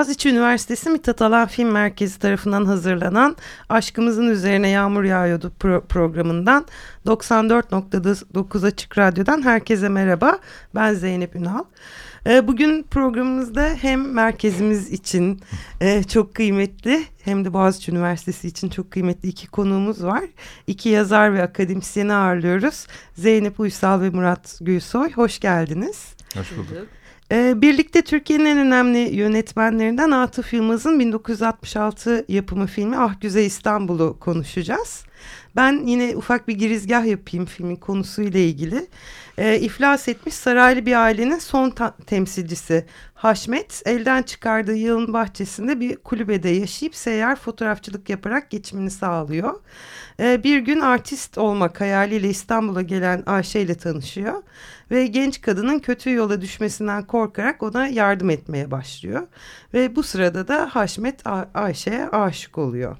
Boğaziçi Üniversitesi Mithat Alan Film Merkezi tarafından hazırlanan Aşkımızın Üzerine Yağmur Yağıyordu pro programından 94.9 Açık Radyo'dan herkese merhaba. Ben Zeynep Ünal. Ee, bugün programımızda hem merkezimiz için e, çok kıymetli hem de Boğaziçi Üniversitesi için çok kıymetli iki konuğumuz var. İki yazar ve akademisyeni ağırlıyoruz. Zeynep Uysal ve Murat Gülsoy. Hoş geldiniz. Hoş bulduk. Ee, birlikte Türkiye'nin en önemli yönetmenlerinden Atıf Yılmaz'ın 1966 yapımı filmi Ah Güzel İstanbul'u konuşacağız. Ben yine ufak bir girizgah yapayım filmin konusuyla ilgili. E, iflas etmiş saraylı bir ailenin son temsilcisi Haşmet elden çıkardığı yılın bahçesinde bir kulübede yaşayıp seyyar fotoğrafçılık yaparak geçimini sağlıyor. E, bir gün artist olmak hayaliyle İstanbul'a gelen Ayşe ile tanışıyor ve genç kadının kötü yola düşmesinden korkarak ona yardım etmeye başlıyor. Ve bu sırada da Haşmet Ayşe'ye aşık oluyor.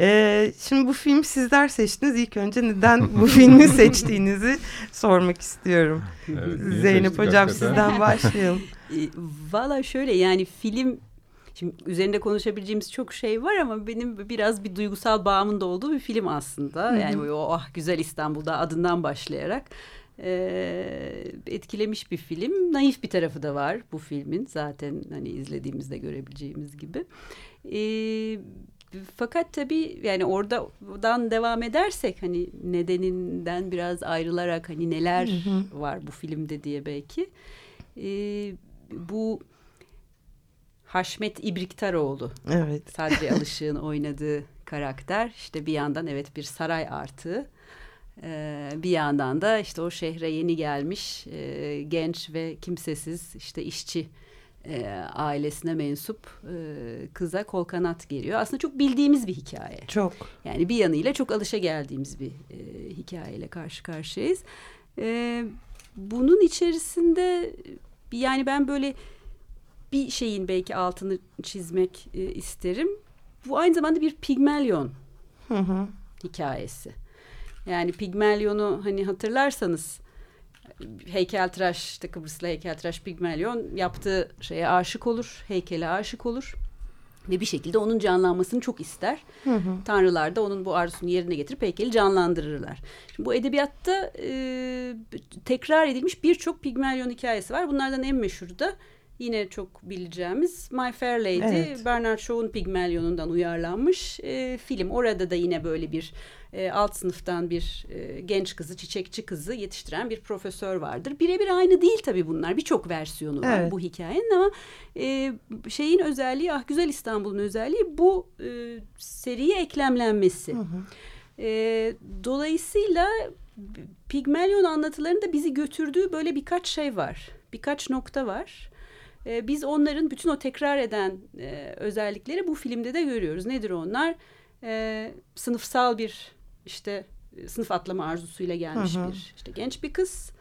Ee, şimdi bu filmi sizler seçtiniz. İlk önce neden bu filmi seçtiğinizi sormak istiyorum. Evet, Zeynep Hocam hakikaten. sizden başlayalım. E, valla şöyle yani film Şimdi üzerinde konuşabileceğimiz çok şey var ama benim biraz bir duygusal bağımın da olduğu bir film aslında. Yani o ah güzel İstanbul'da adından başlayarak e, etkilemiş bir film. Naif bir tarafı da var bu filmin zaten hani izlediğimizde görebileceğimiz gibi. E, fakat tabii yani oradan devam edersek hani nedeninden biraz ayrılarak hani neler hı hı. var bu filmde diye belki. E, bu Haşmet İbriktaroğlu. Evet. Sadri Alışık'ın oynadığı karakter. işte bir yandan evet bir saray artığı. Ee, bir yandan da işte o şehre yeni gelmiş e, genç ve kimsesiz işte işçi e, ailesine mensup e, kıza kol kanat geliyor. Aslında çok bildiğimiz bir hikaye. Çok. Yani bir yanıyla çok alışa geldiğimiz bir e, hikayeyle karşı karşıyayız. E, bunun içerisinde yani ben böyle bir şeyin belki altını çizmek e, isterim. Bu aynı zamanda bir Pigmalion hı hı. hikayesi. Yani Pigmalion'u hani hatırlarsanız heykeltıraş işte Kıbrıslı heykeltıraş Pigmalion yaptığı şeye aşık olur, heykele aşık olur ve bir şekilde onun canlanmasını çok ister. Hı hı. Tanrılar da onun bu arzusunu yerine getirip heykeli canlandırırlar. Şimdi bu edebiyatta e, tekrar edilmiş birçok Pigmalion hikayesi var. Bunlardan en meşhuru da yine çok bileceğimiz My Fair Lady, evet. Bernard Shaw'un Pigmalion'undan uyarlanmış e, film. Orada da yine böyle bir e, alt sınıftan bir e, genç kızı, çiçekçi kızı yetiştiren bir profesör vardır. Birebir aynı değil tabii bunlar. Birçok versiyonu var evet. bu hikayenin ama e, şeyin özelliği, ah güzel İstanbul'un özelliği bu e, seriye eklemlenmesi. Hı hı. E, dolayısıyla Pigmalion anlatılarında bizi götürdüğü böyle birkaç şey var. Birkaç nokta var. E, biz onların bütün o tekrar eden e, özellikleri bu filmde de görüyoruz. Nedir onlar? E, sınıfsal bir işte e, sınıf atlama arzusuyla gelmiş hı hı. bir işte genç bir kız.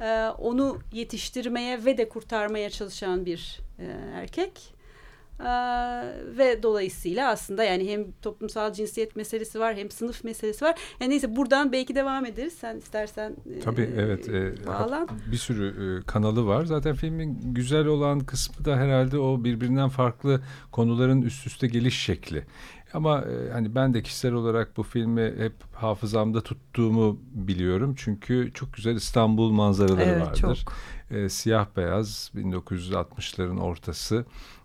Ee, onu yetiştirmeye ve de kurtarmaya çalışan bir e, erkek. Ee, ve dolayısıyla aslında yani hem toplumsal cinsiyet meselesi var hem sınıf meselesi var. Yani neyse buradan belki devam ederiz. Sen istersen e, Tabii e, evet. E, bağlan. Bir sürü e, kanalı var. Zaten filmin güzel olan kısmı da herhalde o birbirinden farklı konuların üst üste geliş şekli. Ama e, hani ben de kişisel olarak bu filmi hep hafızamda tuttuğumu biliyorum. Çünkü çok güzel İstanbul manzaraları evet, vardır. Çok. E, siyah beyaz 1960'ların ortası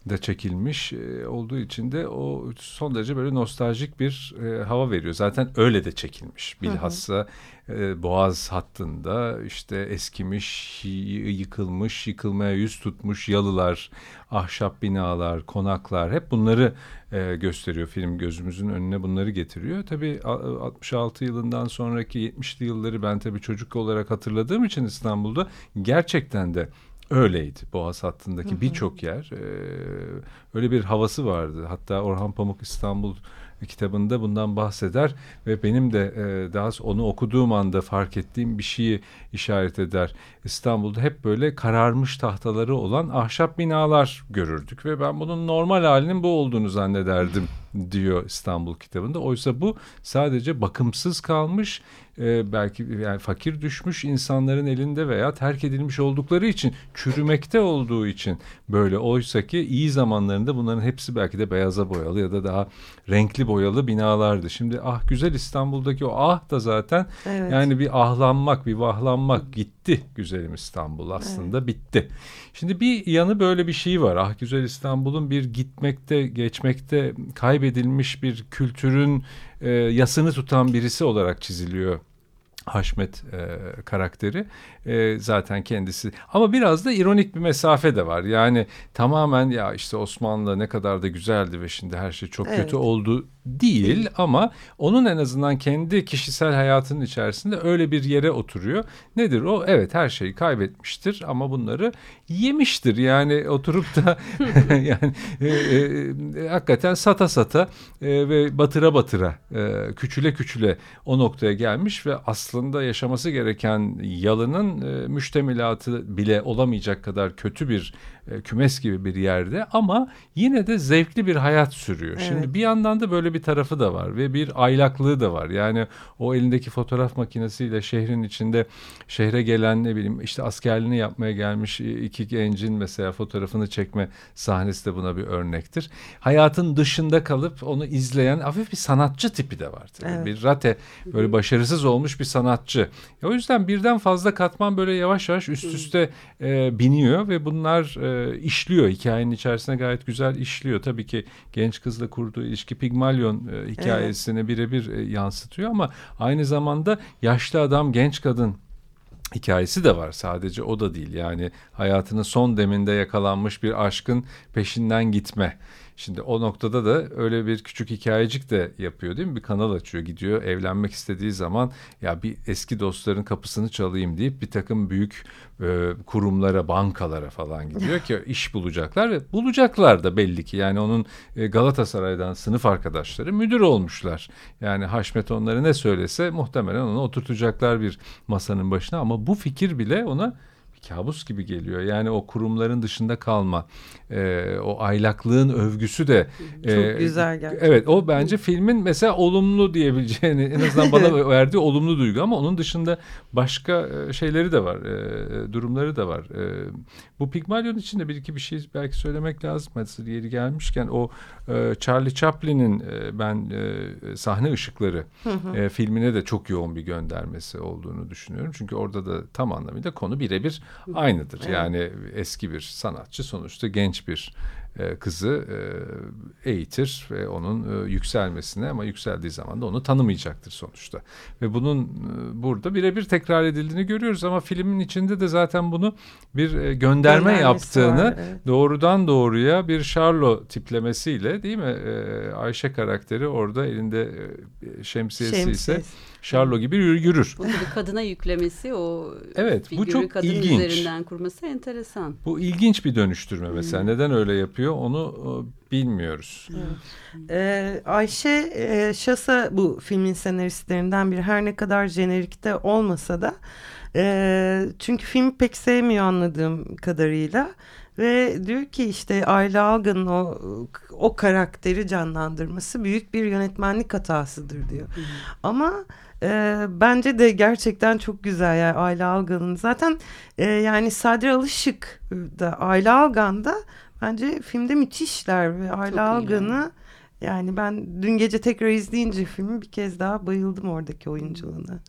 da çekilmiş e, olduğu için de o son derece böyle nostaljik bir e, hava veriyor. Zaten öyle de çekilmiş. Bilhassa e, Boğaz hattında işte eskimiş, yıkılmış, yıkılmaya yüz tutmuş yalılar, ahşap binalar, konaklar hep bunları e, gösteriyor film gözümüzün önüne bunları getiriyor. Tabii 66 yılından sonraki 70'li yılları ben tabii çocuk olarak hatırladığım için İstanbul'da gerçekten de öyleydi. Boğaz hattındaki birçok yer e, öyle bir havası vardı. Hatta Orhan Pamuk İstanbul kitabında bundan bahseder ve benim de e, daha onu okuduğum anda fark ettiğim bir şeyi işaret eder. İstanbul'da hep böyle kararmış tahtaları olan ahşap binalar görürdük ve ben bunun normal halinin bu olduğunu zannederdim diyor İstanbul kitabında. Oysa bu sadece bakımsız kalmış e, belki yani fakir düşmüş insanların elinde veya terk edilmiş oldukları için çürümekte olduğu için böyle oysa ki iyi zamanlarında bunların hepsi belki de beyaza boyalı ya da daha renkli boyalı binalardı. Şimdi ah güzel İstanbul'daki o ah da zaten evet. yani bir ahlanmak bir vahlanmak gitti güzelim İstanbul aslında evet. bitti. Şimdi bir yanı böyle bir şey var. Ah güzel İstanbul'un bir gitmekte geçmekte kaybedilmiş bir kültürün e, yasını tutan birisi olarak çiziliyor Haşmet e, karakteri e, zaten kendisi ama biraz da ironik bir mesafe de var yani tamamen ya işte Osmanlı ne kadar da güzeldi ve şimdi her şey çok evet. kötü oldu değil ama onun en azından kendi kişisel hayatının içerisinde öyle bir yere oturuyor. Nedir o? Evet her şeyi kaybetmiştir ama bunları yemiştir. Yani oturup da yani e, e, hakikaten sata sata e, ve batıra batıra e, küçüle küçüle o noktaya gelmiş ve aslında yaşaması gereken yalının e, müştemilatı bile olamayacak kadar kötü bir e, kümes gibi bir yerde ama yine de zevkli bir hayat sürüyor. Evet. Şimdi bir yandan da böyle bir tarafı da var ve bir aylaklığı da var. Yani o elindeki fotoğraf makinesiyle şehrin içinde şehre gelen ne bileyim işte askerliğini yapmaya gelmiş iki gencin mesela fotoğrafını çekme sahnesi de buna bir örnektir. Hayatın dışında kalıp onu izleyen hafif bir sanatçı tipi de var. Evet. Bir rate böyle başarısız olmuş bir sanatçı. O yüzden birden fazla katman böyle yavaş yavaş üst üste e, biniyor ve bunlar e, e, işliyor. Hikayenin içerisine gayet güzel işliyor. Tabii ki genç kızla kurduğu ilişki Pigmalion e, hikayesini evet. birebir e, yansıtıyor ama aynı zamanda yaşlı adam genç kadın hikayesi de var sadece o da değil yani hayatının son deminde yakalanmış bir aşkın peşinden gitme Şimdi o noktada da öyle bir küçük hikayecik de yapıyor değil mi? Bir kanal açıyor gidiyor evlenmek istediği zaman ya bir eski dostların kapısını çalayım deyip bir takım büyük e, kurumlara, bankalara falan gidiyor ki iş bulacaklar ve bulacaklar da belli ki. Yani onun e, Galatasaray'dan sınıf arkadaşları müdür olmuşlar. Yani Haşmet onları ne söylese muhtemelen onu oturtacaklar bir masanın başına ama bu fikir bile ona kabus gibi geliyor. Yani o kurumların dışında kalma, e, o aylaklığın övgüsü de çok e, güzel gerçekten. Evet, o bence filmin mesela olumlu diyebileceğini en azından bana verdiği olumlu duygu ama onun dışında başka e, şeyleri de var, e, durumları da var. E, bu Pygmalion için de bir iki bir şey belki söylemek lazım. Hazır yeri gelmişken o e, Charlie Chaplin'in e, ben e, sahne ışıkları e, filmine de çok yoğun bir göndermesi olduğunu düşünüyorum. Çünkü orada da tam anlamıyla konu birebir aynıdır. Evet. Yani eski bir sanatçı sonuçta genç bir e, kızı e, eğitir ve onun e, yükselmesine ama yükseldiği zaman da onu tanımayacaktır sonuçta. Ve bunun burada birebir tekrar edildiğini görüyoruz ama filmin içinde de zaten bunu bir gönderme yaptığını var, evet. doğrudan doğruya bir Charlo tiplemesiyle değil mi? Ayşe karakteri orada elinde şemsiyesi, şemsiyesi. ise Charlo gibi yürür. Bu tabii kadına yüklemesi o evet, bu çok kadın ilginç. üzerinden kurması enteresan. Bu ilginç bir dönüştürme mesela. Hmm. Neden öyle yapıyor onu e, bilmiyoruz. Evet. Ee, Ayşe e, Şasa bu filmin senaristlerinden biri. Her ne kadar jenerikte olmasa da e, çünkü filmi pek sevmiyor anladığım kadarıyla. Ve diyor ki işte Ayla Algan'ın o, o karakteri canlandırması büyük bir yönetmenlik hatasıdır diyor. Hı. Ama e, bence de gerçekten çok güzel yani Ayla Algan'ın. Zaten e, yani Sadri Alışık da Ayla Algan da bence filmde müthişler ve Ayla Algan'ı yani ben dün gece tekrar izleyince filmi bir kez daha bayıldım oradaki oyunculuğuna.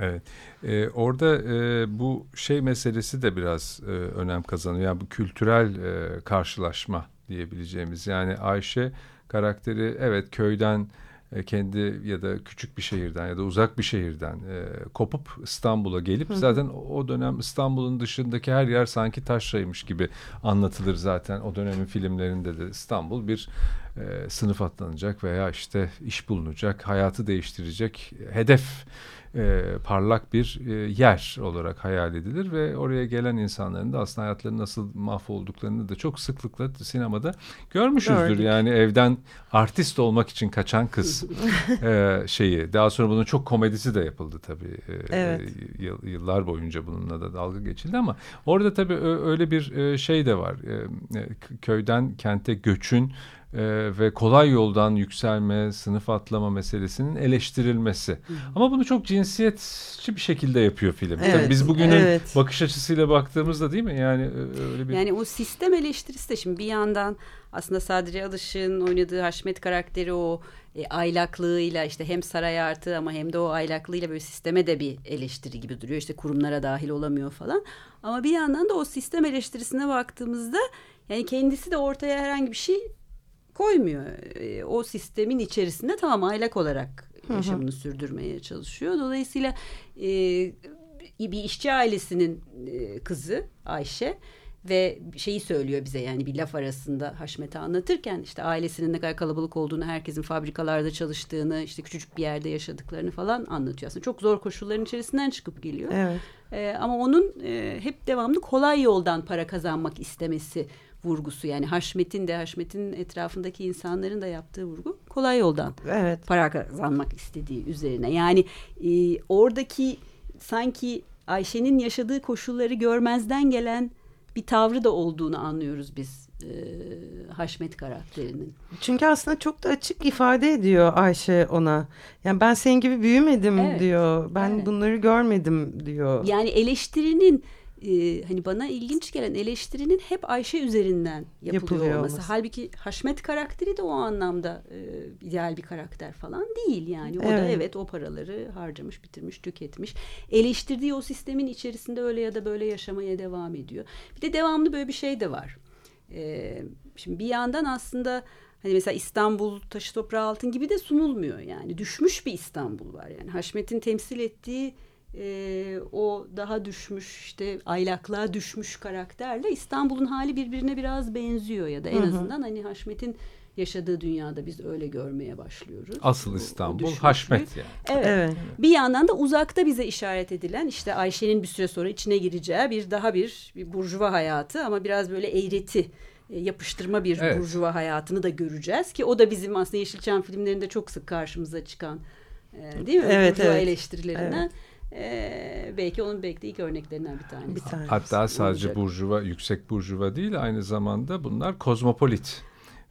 Evet. Ee, orada e, bu şey meselesi de biraz e, önem kazanıyor. Yani bu kültürel e, karşılaşma diyebileceğimiz. Yani Ayşe karakteri evet köyden e, kendi ya da küçük bir şehirden ya da uzak bir şehirden e, kopup İstanbul'a gelip Hı. zaten o dönem İstanbul'un dışındaki her yer sanki taşraymış gibi anlatılır zaten o dönemin filmlerinde de İstanbul bir e, sınıf atlanacak veya işte iş bulunacak, hayatı değiştirecek hedef e, parlak bir e, yer olarak hayal edilir ve oraya gelen insanların da aslında hayatlarının nasıl mahvolduklarını da çok sıklıkla sinemada görmüşüzdür. Gördük. Yani evden artist olmak için kaçan kız e, şeyi. Daha sonra bunun çok komedisi de yapıldı tabii. E, Evet. yıl- yıllar boyunca bununla da dalga geçildi ama orada tabii öyle bir e, şey de var. E, e, köyden kente göçün e, ve kolay yoldan yükselme, sınıf atlama meselesinin eleştirilmesi. Ama bunu çok cinsiyetçi bir şekilde yapıyor film. Tabii Evet, biz bugünün evet. bakış açısıyla baktığımızda değil mi? Yani e, öyle bir Yani o sistem eleştirisi de şimdi bir yandan aslında Sadri Alışık'ın oynadığı Haşmet karakteri o e, aylaklığıyla işte hem saray artı ama hem de o aylaklığıyla böyle sisteme de bir eleştiri gibi duruyor. İşte kurumlara dahil olamıyor falan. Ama bir yandan da o sistem eleştirisine baktığımızda yani kendisi de ortaya herhangi bir şey koymuyor. E, o sistemin içerisinde tamam aylak olarak yaşamını sürdürmeye çalışıyor. Dolayısıyla e, bir işçi ailesinin e, kızı Ayşe ve şeyi söylüyor bize yani bir laf arasında Haşmet'e anlatırken işte ailesinin ne kadar kalabalık olduğunu, herkesin fabrikalarda çalıştığını, işte küçücük bir yerde yaşadıklarını falan anlatıyor. Aslında çok zor koşulların içerisinden çıkıp geliyor. Evet. Ee, ama onun e, hep devamlı kolay yoldan para kazanmak istemesi vurgusu. Yani Haşmet'in de Haşmet'in etrafındaki insanların da yaptığı vurgu kolay yoldan Evet. para kazanmak istediği üzerine. Yani e, oradaki sanki Ayşe'nin yaşadığı koşulları görmezden gelen bir tavrı da olduğunu anlıyoruz biz e, Haşmet karakterinin. Çünkü aslında çok da açık ifade ediyor Ayşe ona. Yani ben senin gibi büyümedim Evet, diyor. Ben evet. bunları görmedim diyor. Yani eleştirinin e, hani bana ilginç gelen eleştirinin hep Ayşe üzerinden yapılıyor, Yapılıyor olması. olması. Halbuki Haşmet karakteri de o anlamda e, ideal bir karakter falan değil yani. O da Evet. evet o paraları harcamış, bitirmiş, tüketmiş. Eleştirdiği o sistemin içerisinde öyle ya da böyle yaşamaya devam ediyor. Bir de devamlı böyle bir şey de var. E, şimdi bir yandan aslında Hani mesela İstanbul taşı toprağı altın gibi de sunulmuyor yani. Düşmüş bir İstanbul var yani. Haşmet'in temsil ettiği e, o daha düşmüş işte aylaklığa düşmüş karakterle İstanbul'un hali birbirine biraz benziyor ya da en Hı hı. azından hani Haşmet'in yaşadığı dünyada biz öyle görmeye başlıyoruz. asıl O- o İstanbul düşmüşlüğü. Haşmet yani. Evet. Evet. Bir yandan da uzakta bize işaret edilen işte Ayşe'nin bir süre sonra içine gireceği bir daha bir, bir burjuva hayatı ama biraz böyle eğreti e, yapıştırma bir Evet. burjuva hayatını da göreceğiz ki o da bizim aslında Yeşilçam filmlerinde çok sık karşımıza çıkan e, değil mi? Evet, burjuva evet. eleştirilerinden. E, belki onun belki de ilk örneklerinden bir tanesi. Bir tanesi. Hatta sadece olacak. burjuva, yüksek burjuva değil aynı zamanda bunlar kozmopolit.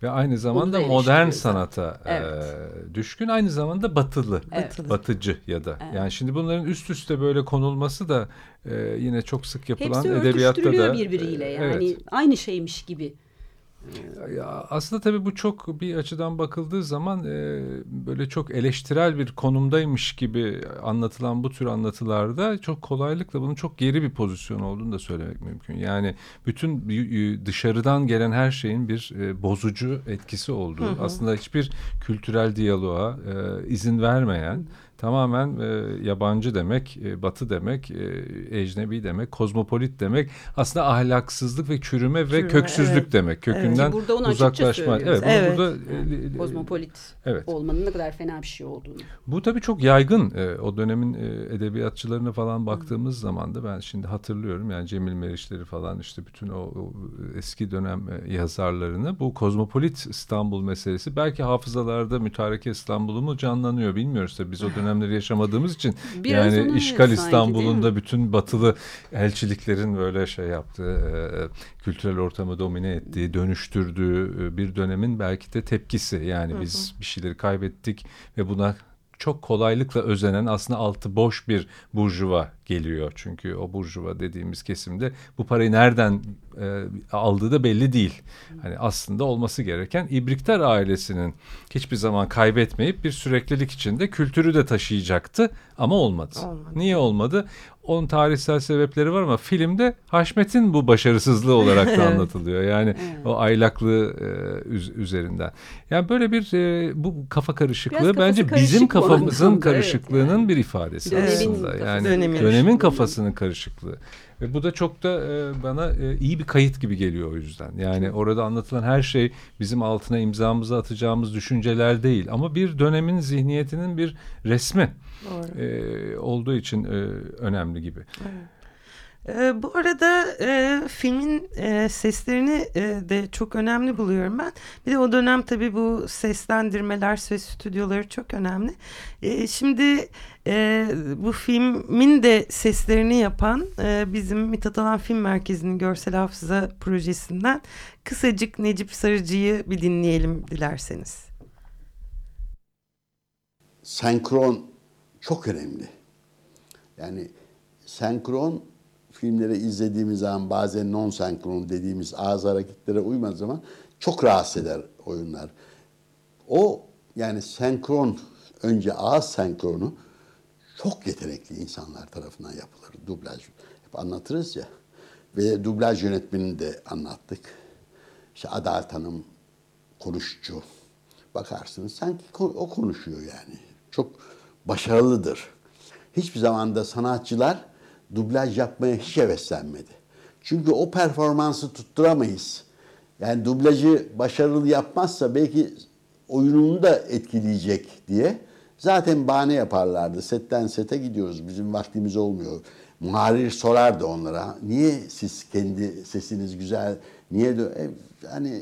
Ve aynı zamanda da modern sanata Evet. e, düşkün. Aynı zamanda batılı, Evet. batıcı ya da. Evet. Yani şimdi bunların üst üste böyle konulması da e, yine çok sık yapılan Hepsi edebiyatta da. birbiriyle e, yani evet. aynı şeymiş gibi. Aslında tabii bu çok bir açıdan bakıldığı zaman e, böyle çok eleştirel bir konumdaymış gibi anlatılan bu tür anlatılarda çok kolaylıkla bunun çok geri bir pozisyon olduğunu da söylemek mümkün. Yani bütün dışarıdan gelen her şeyin bir e, bozucu etkisi olduğu Hı hı. aslında hiçbir kültürel diyaloğa e, izin vermeyen tamamen e, yabancı demek, e, batı demek, e, ecnebi demek, kozmopolit demek aslında ahlaksızlık ve çürüme ve Çürüme, köksüzlük evet. demek. Kökünden Ki burada uzaklaşma. Evet, zaten. burada Yani e, kozmopolit evet. olmanın ne kadar fena bir şey olduğunu. Bu tabii çok yaygın. E, o dönemin e, edebiyatçılarına falan baktığımız zaman da ben şimdi hatırlıyorum yani Cemil Meriçleri falan işte bütün o, o eski dönem e, yazarlarını bu kozmopolit İstanbul meselesi belki hafızalarda mütareke İstanbul'u mu canlanıyor bilmiyoruz tabii biz o dönemleri yaşamadığımız için. Biraz yani işgal İstanbul'un da bütün batılı elçiliklerin böyle şey yaptığı e, kültürel ortamı domine ettiği dönüştürdüğü e, bir dönemin belki de tepkisi. Yani biz bir şeyleri kaybettik ve buna çok kolaylıkla özenen aslında altı boş bir burjuva geliyor. Çünkü o burjuva dediğimiz kesimde bu parayı nereden e, aldığı da belli değil. Hani aslında olması gereken İbriktar ailesinin hiçbir zaman kaybetmeyip bir süreklilik içinde kültürü de taşıyacaktı ama olmadı. Olmadı. Niye olmadı? Onun tarihsel sebepleri var ama filmde Haşmet'in bu başarısızlığı olarak da Evet. anlatılıyor. Yani Evet. o aylaklığı e, üz- üzerinden. Yani böyle bir e, bu kafa karışıklığı bence karışık bizim kafamızın anlamda, evet, karışıklığının yani. bir ifadesi Dönemin aslında. Yani Dönemin. dönemin dönemin kafasının karışıklığı. Ve bu da çok da e, bana e, iyi bir kayıt gibi geliyor o yüzden. Yani orada anlatılan her şey bizim altına imzamızı atacağımız düşünceler değil. Ama bir dönemin zihniyetinin bir resmi e, olduğu için e, önemli gibi. Evet. E, bu arada e, filmin e, seslerini e, de çok önemli buluyorum ben. Bir de o dönem tabii bu seslendirmeler, ses stüdyoları çok önemli. E, şimdi e, bu filmin de seslerini yapan e, bizim Mithat Alan Film Merkezi'nin Görsel Hafıza projesinden kısacık Necip Sarıcı'yı bir dinleyelim dilerseniz. Senkron çok önemli. Yani senkron filmleri izlediğimiz zaman bazen non senkron dediğimiz ağız hareketlere uymadığı zaman çok rahatsız eder oyunlar. O yani senkron önce ağız senkronu çok yetenekli insanlar tarafından yapılır. Dublaj hep anlatırız ya. Ve dublaj yönetmenini de anlattık. İşte Adalet Hanım konuşucu. Bakarsınız sanki o konuşuyor yani. Çok başarılıdır. Hiçbir zaman da sanatçılar dublaj yapmaya hiç heveslenmedi. Çünkü o performansı tutturamayız. Yani dublajı başarılı yapmazsa belki oyununu da etkileyecek diye zaten bahane yaparlardı. Setten sete gidiyoruz. Bizim vaktimiz olmuyor. Muharir sorardı onlara. Niye siz kendi sesiniz güzel? Niye e, hani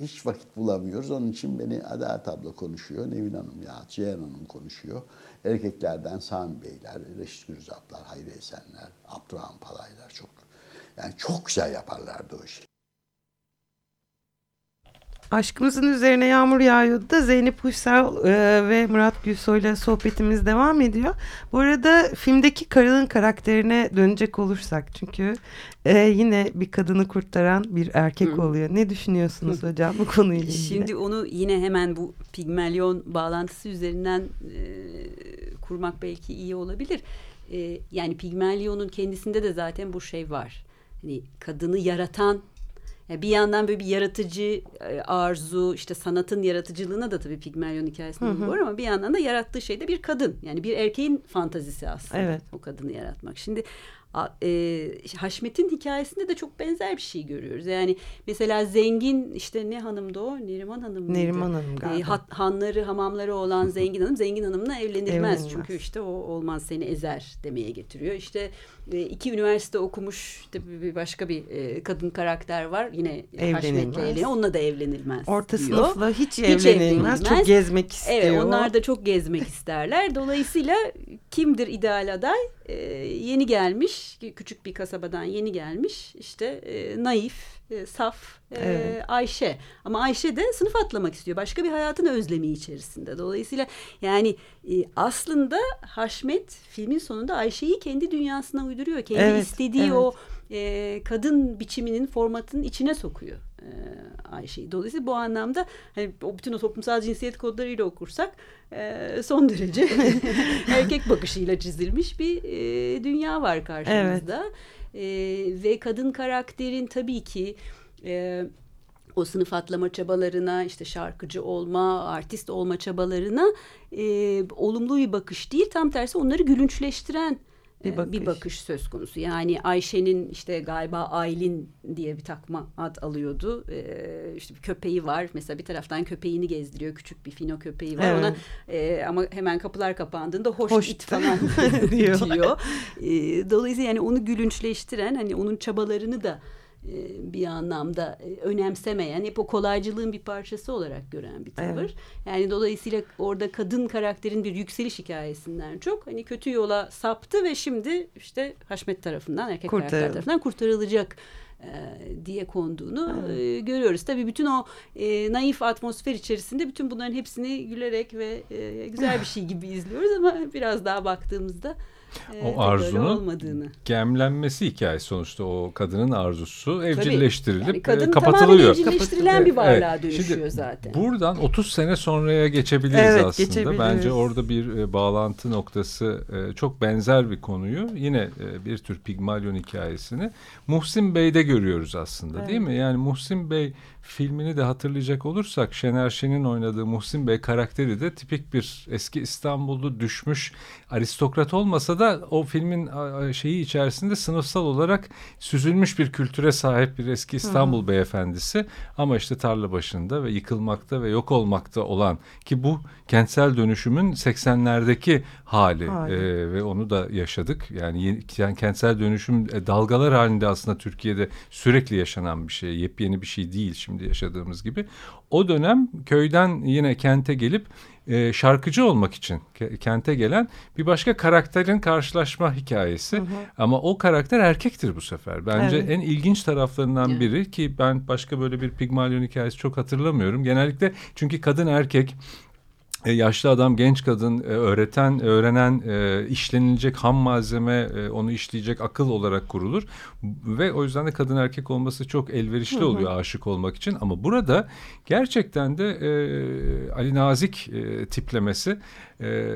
hiç vakit bulamıyoruz. Onun için beni Adalet abla konuşuyor. Nevin Hanım ya Ceyhan Hanım konuşuyor. Erkeklerden Sami Beyler, Reşit Gürzaplar, Hayri Esenler, Abdurrahman Palaylar çok yani çok güzel yaparlardı o işi. Aşkımızın üzerine yağmur yağıyordu da Zeynep Uysal e, ve Murat Gülsoy ile sohbetimiz devam ediyor. Bu arada filmdeki karının karakterine dönecek olursak çünkü e, yine bir kadını kurtaran bir erkek Hı. oluyor. Ne düşünüyorsunuz Hı. hocam bu konuyla ilgili? Şimdi onu yine hemen bu Pigmelyon bağlantısı üzerinden e, kurmak belki iyi olabilir. E, yani Pigmelyon'un kendisinde de zaten bu şey var. Hani kadını yaratan bir yandan böyle bir yaratıcı e, arzu işte sanatın yaratıcılığına da tabii Pigmalion hikayesinde var ama bir yandan da yarattığı şey de bir kadın. Yani bir erkeğin fantazisi aslında evet. o kadını yaratmak. Şimdi e, Haşmet'in hikayesinde de çok benzer bir şey görüyoruz. Yani mesela zengin işte ne hanımdı o? Neriman Hanım mıydı? Neriman Hanım e, galiba. E, hat, hanları, hamamları olan zengin hanım zengin hanımla evlenilmez. evlenilmez. Çünkü işte o olmaz seni ezer demeye getiriyor. İşte e, iki üniversite okumuş işte bir başka bir e, kadın karakter var. Yine Haşmet'le evleniyor. Onunla da evlenilmez Orta diyor. sınıfla hiç, hiç evlenilmez. evlenilmez. Çok gezmek istiyor. Evet onlar da çok gezmek isterler. Dolayısıyla kimdir ideal aday? E, yeni gelmiş küçük bir kasabadan yeni gelmiş işte e, naif e, saf e, evet. Ayşe. Ama Ayşe de sınıf atlamak istiyor. Başka bir hayatın özlemi içerisinde. Dolayısıyla yani e, aslında Haşmet filmin sonunda Ayşe'yi kendi dünyasına uyduruyor. Kendi evet, istediği evet. o e, kadın biçiminin formatının içine sokuyor Ayşe'yi. Dolayısıyla bu anlamda hani o bütün o toplumsal cinsiyet kodlarıyla okursak e, son derece erkek bakışıyla çizilmiş bir e, dünya var karşımızda. Evet. E, ve kadın karakterin tabii ki e, o sınıf atlama çabalarına işte şarkıcı olma, artist olma çabalarına e, olumlu bir bakış değil tam tersi onları gülünçleştiren bir ee, bakış. bir bakış söz konusu. Yani Ayşe'nin işte galiba Aylin diye bir takma ad alıyordu. Ee, işte bir köpeği var. Mesela bir taraftan köpeğini gezdiriyor. Küçük bir fino köpeği var. Evet. Ona e, ama hemen kapılar kapandığında hoş, hoş it falan diyor. diyor. E, dolayısıyla yani onu gülünçleştiren hani onun çabalarını da bir anlamda e, önemsemeyen, hep o kolaycılığın bir parçası olarak gören bir tavır. Evet. Yani dolayısıyla orada kadın karakterin bir yükseliş hikayesinden çok hani kötü yola saptı ve şimdi işte Haşmet tarafından, erkek karakter tarafından kurtarılacak e, diye konduğunu evet. görüyoruz. Tabii bütün o e, naif atmosfer içerisinde bütün bunların hepsini gülerek ve e, güzel bir şey gibi izliyoruz ama biraz daha baktığımızda o arzunun gemlenmesi hikayesi sonuçta o kadının arzusu evcilleştirilip yani kadın kapatılıyor. Tamamen evcilleştirilen bir varlığa evet. dönüşüyor Şimdi, zaten. Buradan 30 sene sonraya geçebiliriz evet, aslında. Geçebiliriz. Bence orada bir e, bağlantı noktası e, çok benzer bir konuyu yine e, bir tür Pigmalion hikayesini Muhsin Bey'de görüyoruz aslında evet. değil mi? Yani Muhsin Bey filmini de hatırlayacak olursak Şener Şen'in oynadığı Muhsin Bey karakteri de tipik bir eski İstanbul'da düşmüş aristokrat olmasa da o filmin şeyi içerisinde sınıfsal olarak süzülmüş bir kültüre sahip bir eski İstanbul Hı-hı. beyefendisi ama işte tarla başında ve yıkılmakta ve yok olmakta olan ki bu kentsel dönüşümün 80'lerdeki hali, hali. E, ve onu da yaşadık. Yani, yani kentsel dönüşüm e, dalgalar halinde aslında Türkiye'de sürekli yaşanan bir şey, yepyeni bir şey değil şimdi yaşadığımız gibi. O dönem köyden yine kente gelip e, şarkıcı olmak için kente gelen bir başka karakterin karşılaşma hikayesi. Hı hı. Ama o karakter erkektir bu sefer. Bence evet. en ilginç taraflarından evet. biri ki ben başka böyle bir Pigmalion hikayesi çok hatırlamıyorum. Genellikle çünkü kadın erkek e, yaşlı adam, genç kadın, e, öğreten, öğrenen, e, işlenilecek ham malzeme, onu işleyecek akıl olarak kurulur. Ve o yüzden de kadın erkek olması çok elverişli oluyor hı hı. aşık olmak için. Ama burada gerçekten de Ali Nazik tiplemesi e,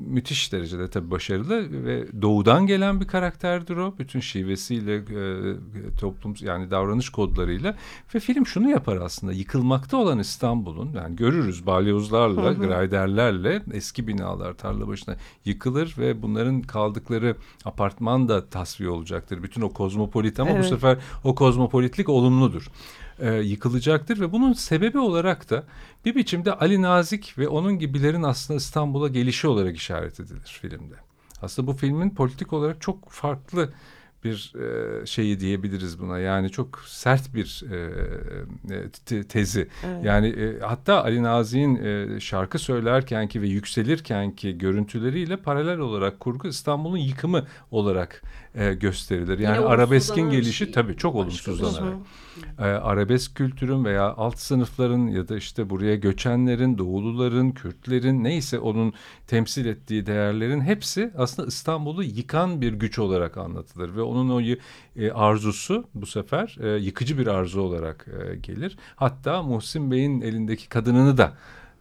müthiş derecede tabii başarılı ve doğudan gelen bir karakterdir o. Bütün şivesiyle, e, toplum yani davranış kodlarıyla ve film şunu yapar aslında yıkılmakta olan İstanbul'un yani görürüz balyozlarla, grayderlerle eski binalar tarla başına yıkılır ve bunların kaldıkları apartman da tasfiye olacaktır. Bütün o kozmopolit ama evet. bu sefer o kozmopolitlik olumludur e, yıkılacaktır ve bunun sebebi olarak da bir biçimde Ali Nazik ve onun gibilerin aslında İstanbul'a gelişi olarak işaret edilir filmde. Aslında bu filmin politik olarak çok farklı bir e, şeyi diyebiliriz buna. Yani çok sert bir e, e tezi. Evet. Yani e, hatta Ali Nazi'nin e, şarkı söylerken ki ve yükselirken ki görüntüleriyle paralel olarak kurgu İstanbul'un yıkımı olarak e, gösterilir. Yani Yine arabeskin gelişi şey. tabii çok olumsuzlanarak. E, arabesk kültürün veya alt sınıfların ya da işte buraya göçenlerin, doğuluların, Kürtlerin neyse onun temsil ettiği değerlerin hepsi aslında İstanbul'u yıkan bir güç olarak anlatılır ve onun o e, arzusu bu sefer e, yıkıcı bir arzu olarak e, gelir. Hatta Muhsin Bey'in elindeki kadınını da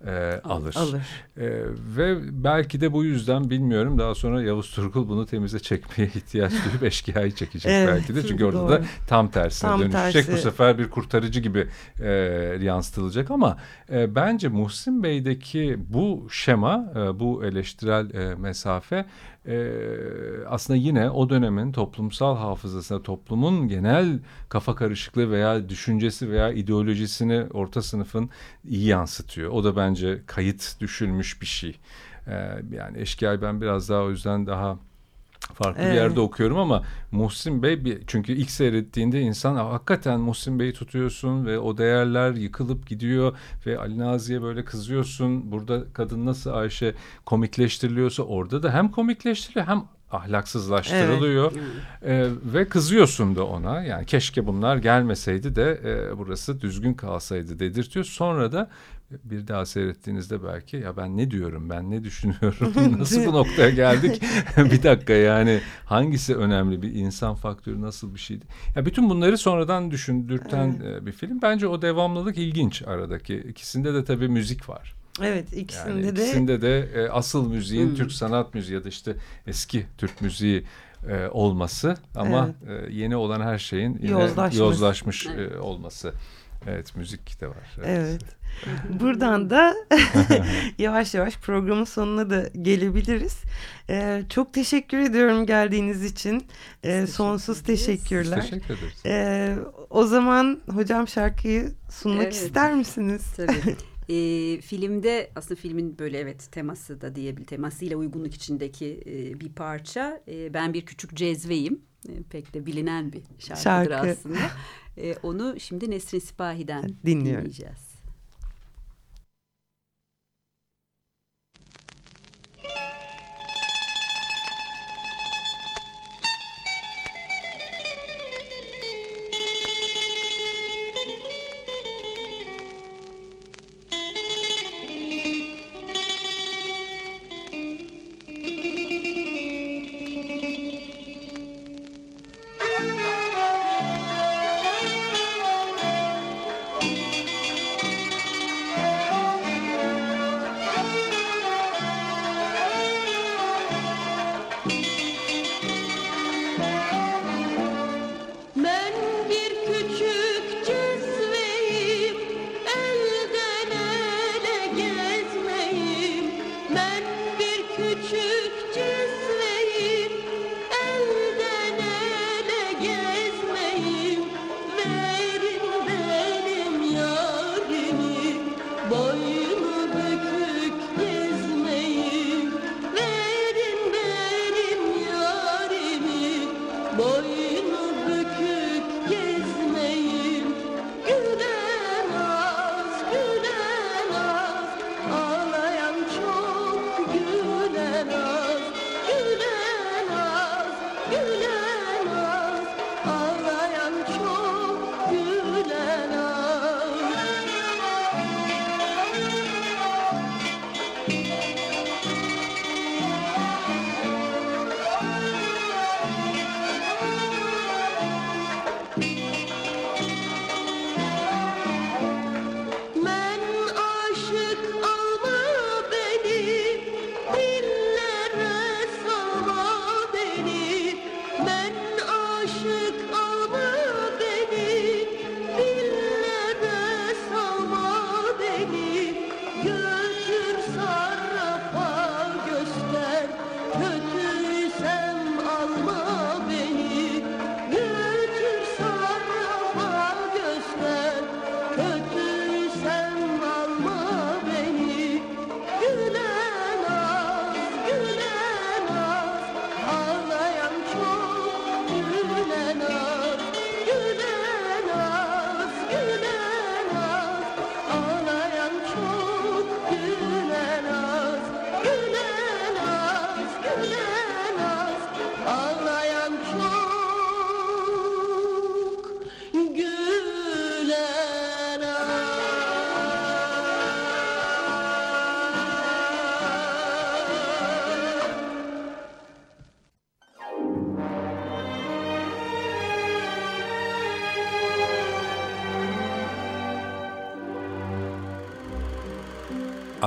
e, alır. alır. E, ve belki de bu yüzden bilmiyorum daha sonra Yavuz Turgul bunu temize çekmeye ihtiyaç duyup eşkıyayı çekecek evet, belki de. Çünkü orada doğru. da tam tersine tam dönüşecek. Tersi. Bu sefer bir kurtarıcı gibi e, yansıtılacak ama e, bence Muhsin Bey'deki bu şema, e, bu eleştirel e, mesafe e, aslında yine o dönemin toplumsal hafızasına, toplumun genel kafa karışıklığı veya düşüncesi veya ideolojisini orta sınıfın iyi yansıtıyor. O da bence kayıt düşülmüş bir şey. E, yani Eşkıya'yı ben biraz daha o yüzden daha farklı evet. bir yerde okuyorum ama Muhsin Bey bir, çünkü ilk seyrettiğinde insan hakikaten Muhsin Bey'i tutuyorsun ve o değerler yıkılıp gidiyor ve Ali Nazi'ye böyle kızıyorsun. Burada kadın nasıl Ayşe komikleştiriliyorsa orada da hem komikleştiriliyor hem ahlaksızlaştırılıyor evet. ee, ve kızıyorsun da ona yani keşke bunlar gelmeseydi de e, burası düzgün kalsaydı dedirtiyor sonra da bir daha seyrettiğinizde belki ya ben ne diyorum ben ne düşünüyorum nasıl bu noktaya geldik bir dakika yani hangisi önemli bir insan faktörü nasıl bir şeydi ya bütün bunları sonradan düşündürten evet. E, bir film bence o devamlılık ilginç aradaki ikisinde de tabii müzik var. Evet ikisinde yani de. İkisinde de e, asıl müziğin hmm. Türk sanat müziği ya da işte eski Türk müziği e, olması ama evet. e, yeni olan her şeyin yine yozlaşmış, yozlaşmış e, olması. Evet müzik de var. Evet. evet. Buradan da yavaş yavaş programın sonuna da gelebiliriz. Ee, çok teşekkür ediyorum geldiğiniz için. Ee, sonsuz teşekkürler. teşekkür ederiz. Ee, o zaman hocam şarkıyı sunmak evet. ister misiniz? Tabii. E, filmde aslında filmin böyle evet teması da diyebil temasıyla uygunluk içindeki e, bir parça. E, ben bir küçük cezveyim. E, pek de bilinen bir şarkıdır Şarkı. aslında. E, onu şimdi Nesrin Sipahi'den dinleyeceğiz.